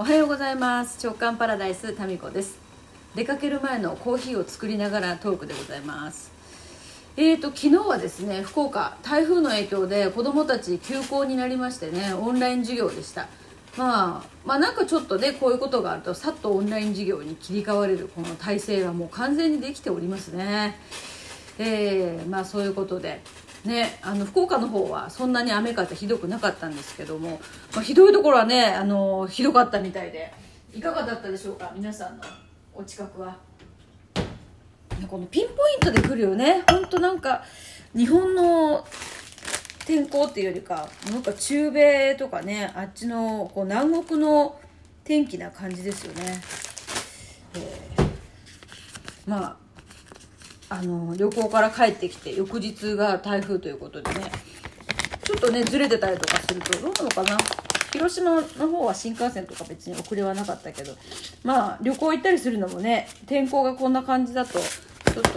おはようございます。直感パラダイスタミコです。出かける前のコーヒーを作りながらトークでございます。えーと昨日はですね福岡台風の影響で子どもたち休校になりましてねオンライン授業でした。まあ、まあなんかちょっとねこういうことがあるとさっとオンライン授業に切り替われるこの体制はもう完全にできておりますね。えー、まあそういうことで。ね、あの福岡の方はそんなに雨風ひどくなかったんですけども、まあ、ひどいところはねあのひどかったみたいでいかがだったでしょうか？皆さんのお近くは。このピンポイントで来るよね。ほんとなんか日本の天候っていうよりかなんか中米とかねあっちのこう南国の天気な感じですよね、えー、まああの旅行から帰ってきて翌日が台風ということでね。ちょっとねずれてたりとかするとどうなのかな？広島の方は新幹線とか別に遅れはなかったけどまあ旅行行ったりするのもね天候がこんな感じだとちょっと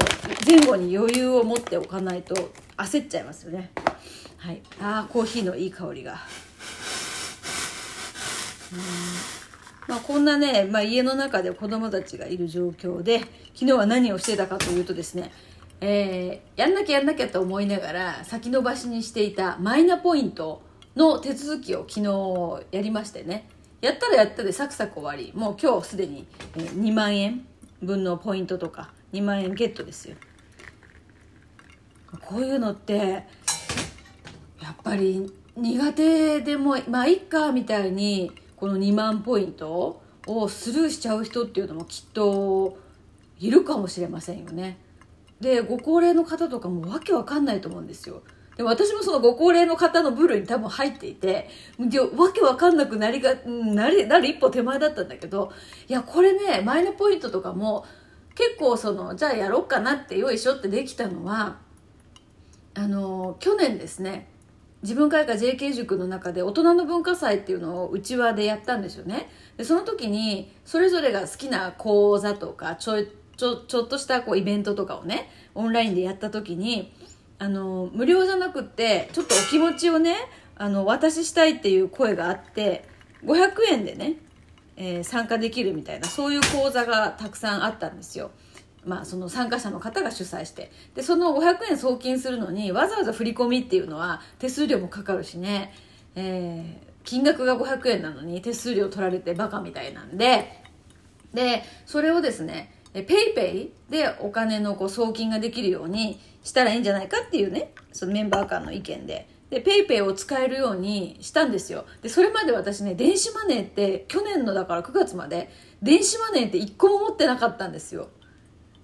前後に余裕を持っておかないと焦っちゃいますよね。はい。ああコーヒーのいい香りが。うん。まあ、こんなね、まあ、家の中で子供たちがいる状況で昨日は何をしてたかというとですね、えー、やんなきゃやんなきゃと思いながら先延ばしにしていたマイナポイントの手続きを昨日やりましてね。やったらやったでサクサク終わり。もう今日すでに2万円分のポイントとか2万円ゲットですよ。こういうのってやっぱり苦手でもまあいっかみたいにこの2万ポイントをスルーしちゃう人っていうのもきっといるかもしれませんよね。でご高齢の方とかもわけわかんないと思うんですよ。でも私もそのご高齢の方の部類に多分入っていてわけわかんなくなりがなりなる一歩手前だったんだけどいやこれねマイナポイントとかも結構そのじゃあやろうかなってよいしょってできたのはあの去年ですね自分会館 JK 塾の中で大人の文化祭っていうのをうちわでやったんですよね。でその時にそれぞれが好きな講座とかちょちょちょっとしたこうイベントとかをねオンラインでやった時にあの無料じゃなくってちょっとお気持ちをねあの渡ししたいっていう声があって500円でね、えー、参加できるみたいなそういう講座がたくさんあったんですよ。まあ、その参加者の方が主催して。でその500円送金するのにわざわざ振り込みっていうのは手数料もかかるしね、えー、金額が500円なのに手数料取られてバカみたいなんで。でそれをですね PayPay でお金のこう送金ができるようにしたらいいんじゃないかっていうねそのメンバー間の意見で。で PayPay を使えるようにしたんですよ。でそれまで私ね電子マネーって去年のだから9月まで電子マネーって1個も持ってなかったんですよ。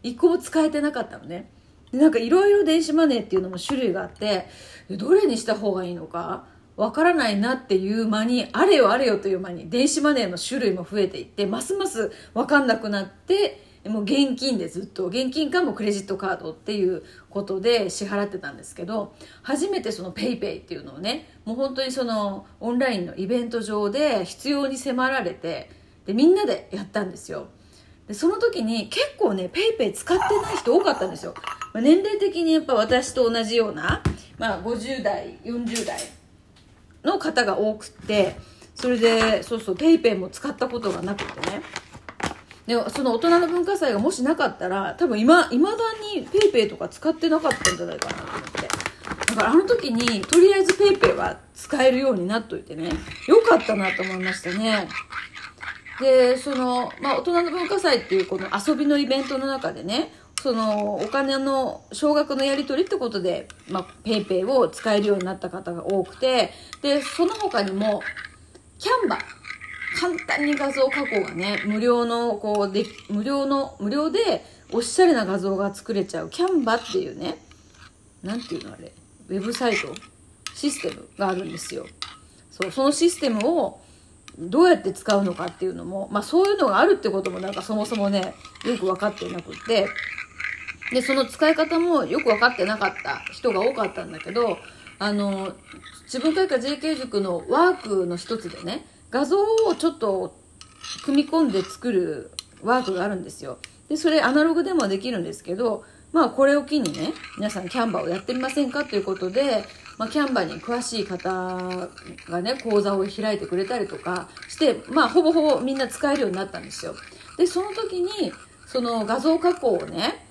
一個使えてなかったのね。でなんかいろいろ電子マネーっていうのも種類があってどれにした方がいいのかわからないなっていう間にあれよあれよという間に電子マネーの種類も増えていってますますわかんなくなってもう現金でずっと現金かもクレジットカードっていうことで支払ってたんですけど初めてその PayPay っていうのをねもう本当にそのオンラインのイベント上で必要に迫られてでみんなでやったんですよ。でその時に結構ね PayPay 使ってない人多かったんですよ、まあ、年齢的にやっぱ私と同じような、まあ、50代40代の方が多くってそれでそうそう PayPay も使ったことがなくてね。でその大人の文化祭がもしなかったら多分今いまだに PayPay とか使ってなかったんじゃないかなと思って。だからあの時にとりあえず PayPay は使えるようになっといてね。よかったなと思いましたね。でその、まあ、大人の文化祭っていうこの遊びのイベントの中でねそのお金の少額のやり取りってことで、まあ、ペイペイを使えるようになった方が多くてでその他にもキャンバ簡単に画像加工がね無料のこうで無料の無料でおしゃれな画像が作れちゃうキャンバっていうねなんていうのあれウェブサイトシステムがあるんですよ。そうそのシステムをどうやって使うのかっていうのも、まあそういうのがあるってこともなんかそもそもね、よく分かっていなくって、で、その使い方もよく分かってなかった人が多かったんだけど、あの、自分というか JK 塾のワークの一つでね、画像をちょっと組み込んで作るワークがあるんですよ。で、それアナログでもできるんですけど、まあこれを機にね、皆さんキャンバーをやってみませんかということで、まあ、キャンバーに詳しい方がね講座を開いてくれたりとかしてまあほぼほぼみんな使えるようになったんですよ。でその時にその画像加工をね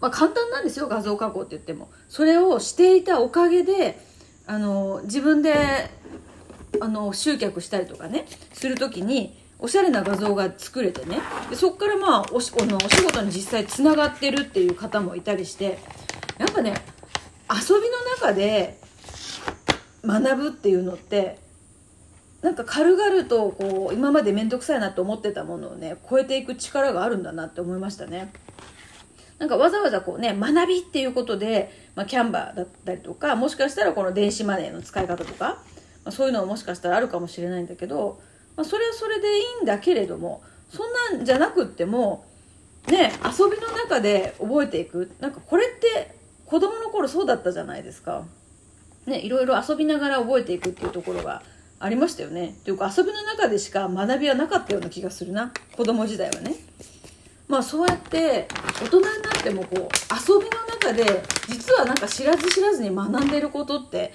まあ、簡単なんですよ画像加工って言っても。それをしていたおかげであの自分であの集客したりとかねする時におしゃれな画像が作れてね。でそこからまあおしおのお仕事に実際つながってるっていう方もいたりして。やっぱね遊びの中で学ぶっていうのってなんか軽々とこう今まで面倒くさいなと思ってたものをね超えていく力があるんだなって思いましたね。なんかわざわざこうね学びっていうことで、まあ、キャンバーだったりとかもしかしたらこの電子マネーの使い方とか、まあ、そういうのももしかしたらあるかもしれないんだけど、まあ、それはそれでいいんだけれどもそんなんじゃなくってもね遊びの中で覚えていくなんかこれって子供の頃そうだったじゃないですか。ね、いろいろ遊びながら覚えていくっていうところがありましたよね。というか遊びの中でしか学びはなかったような気がするな子供時代はね。まあそうやって大人になってもこう遊びの中で実はなんか知らず知らずに学んでることって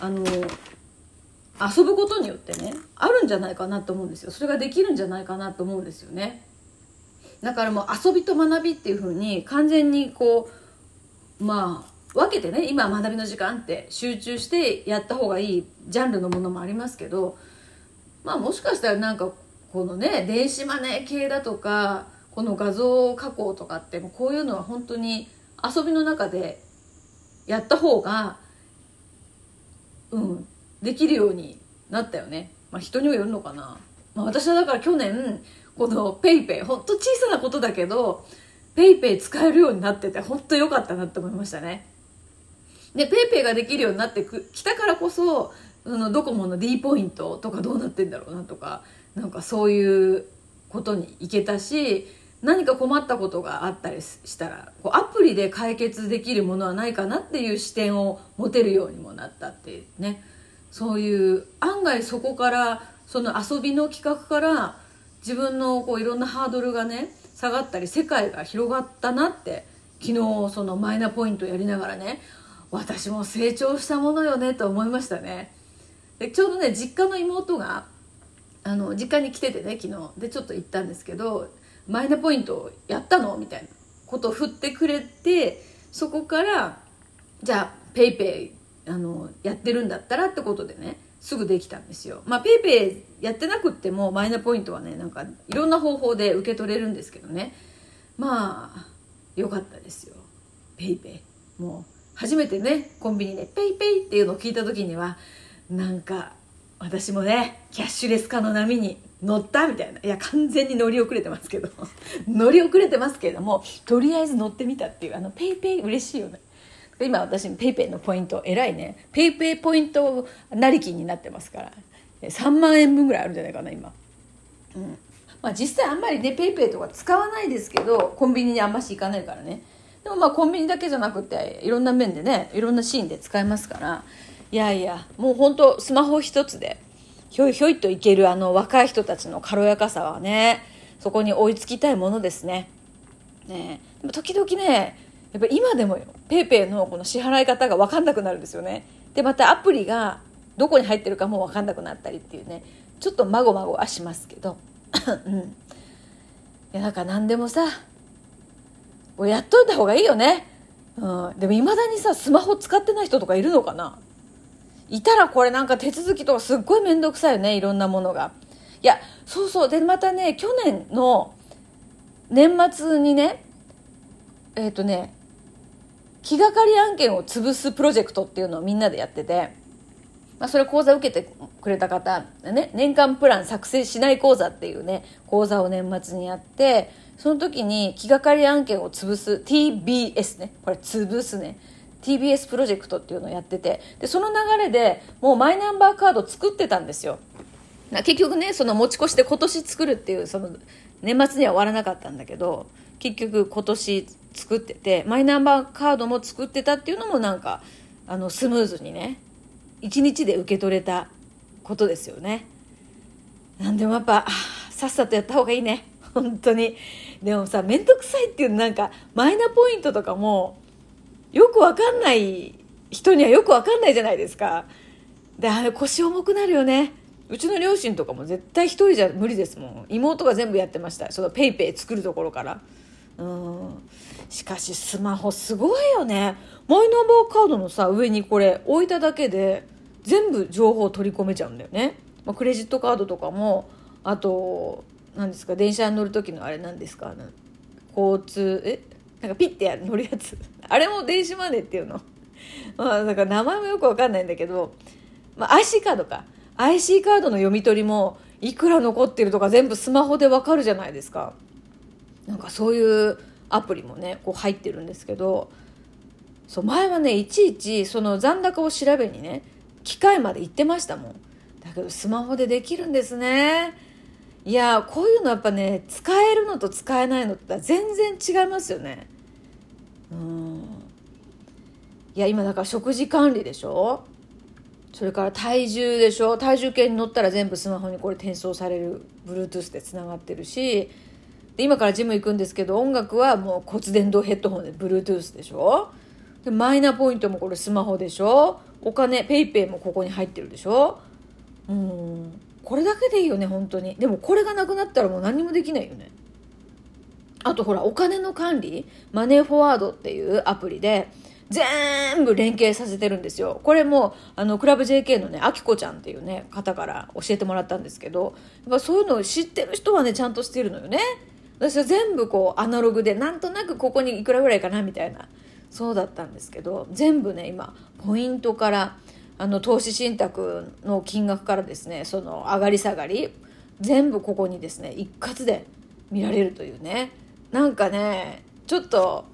あの遊ぶことによってねあるんじゃないかなと思うんですよそれができるんじゃないかなと思うんですよねだからもう遊びと学びっていう風に完全にこうまあ分けてね今学びの時間って集中してやった方がいいジャンルのものもありますけどまあもしかしたらなんかこのね電子マネー系だとかこの画像加工とかってもこういうのは本当に遊びの中でやった方がうんできるようになったよね。まあ人にはよるのかな。まあ私はだから去年この PayPay ほんと小さなことだけど PayPay 使えるようになってて本当良かったなって思いましたね。で PayPay ができるようになってきたからこそそのドコモの D ポイントとかどうなってんだろうなとかなんかそういうことに行けたし何か困ったことがあったりしたらこうアプリで解決できるものはないかなっていう視点を持てるようにもなったっていうね。そういう案外そこからその遊びの企画から自分のこういろんなハードルがね下がったり世界が広がったなって昨日そのマイナポイントやりながらね私も成長したものよねと思いましたね。でちょうどね実家の妹があの実家に来ててね昨日。でちょっと行ったんですけどマイナポイントやったのみたいなことを振ってくれてそこからじゃあ PayPay あのやってるんだったらってことでねすぐできたんですよ。ま PayPay やってなくってもマイナポイントはねなんかいろんな方法で受け取れるんですけどね。まあ良かったですよ。PayPay もう初めてねコンビニで PayPay っていうのを聞いた時にはなんか私もねキャッシュレス化の波に乗ったみたいな。いや完全に乗り遅れてますけど。乗り遅れてますけれどもとりあえず乗ってみたっていうあの PayPay 嬉しいよね。今私 PayPay のポイントえらいね。 PayPay ポイントなりきになってますから。3万円分ぐらいあるんじゃないかな今。うん。まあ実際あんまりねペイペイとか使わないですけどコンビニにあんまし行かないからね。でもまあコンビニだけじゃなくていろんな面でねいろんなシーンで使えますからいやいやもうほんとスマホ一つでひょいひょいといけるあの若い人たちの軽やかさはねそこに追いつきたいものですね。ねでも時々ねやっぱ今でもよ PayPay のこの支払い方が分かんなくなるんですよね。でまたアプリがどこに入ってるかも分かんなくなったりっていうねちょっとまごまごはしますけど、うん、いやなんか何でもさやっといた方がいいよね。うん、でもいまだにさスマホ使ってない人とかいるのかな？いたらこれなんか手続きとかすっごい面倒くさいよねいろんなものが。いやそうそう。でまたね去年の年末にねえっ、ー、とね気がかり案件を潰すプロジェクトっていうのをみんなでやってて、まあ、それ講座受けてくれた方、ね、年間プラン作成しない講座っていうね講座を年末にやってその時に気がかり案件を潰す TBS ね。これ潰すね。TBS プロジェクトっていうのをやってて。でその流れでもうマイナンバーカード作ってたんですよ。結局ねその持ち越して今年作るっていうその年末には終わらなかったんだけど結局今年作っててマイナンバーカードも作ってたっていうのもなんかあのスムーズにね1日で受け取れたことですよね。なんでもやっぱさっさとやった方がいいね。本当に。でもさ面倒くさいっていうなんかマイナポイントとかもよくわかんない人にはよくわかんないじゃないですか。であれ腰重くなるよね。うちの両親とかも絶対一人じゃ無理ですもん。妹が全部やってました。そのペイペイ作るところから。うん。しかしスマホすごいよね。マイナンバーカードのさ上にこれ置いただけで全部情報を取り込めちゃうんだよね、まあ、クレジットカードとかもあと何ですか？電車に乗る時のあれ何ですか？交通え？なんかピッてやる乗るやつ。あれも電子マネーっていうの？まあだか名前もよくわかんないんだけど、まあ、IC カードか。IC カードの読み取りもいくら残ってるとか全部スマホでわかるじゃないですか。なんかそういうアプリもねこう入ってるんですけどそう前はねいちいちその残高を調べにね機械まで行ってましたもん。だけどスマホでできるんですね。いやこういうのやっぱね使えるのと使えないのって全然違いますよね。うん。いや今だから食事管理でしょ？それから体重でしょ？体重計に乗ったら全部スマホにこれ転送される Bluetooth でつながってるし。で今からジム行くんですけど音楽はもう骨伝導ヘッドホンで Bluetooth でしょ？でマイナポイントもこれスマホでしょ？お金 PayPay もここに入ってるでしょ？うん。これだけでいいよね本当に。でもこれがなくなったらもう何もできないよね。あとほらお金の管理マネーフォワードっていうアプリで全部連携させてるんですよ。これもあのクラブ JK のねあきこちゃんっていうね方から教えてもらったんですけどやっぱそういうのを知ってる人はねちゃんとしてるのよね。私は全部こうアナログでなんとなくここにいくらぐらいかなみたいな。そうだったんですけど全部ね今ポイントからあの投資信託の金額からですねその上がり下がり全部ここにですね一括で見られるというね。なんかねちょっと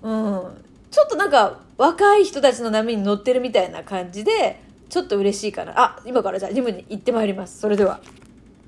うんちょっとなんか若い人たちの波に乗ってるみたいな感じでちょっと嬉しいかな。あ今からじゃあジムに行ってまいります。それでは。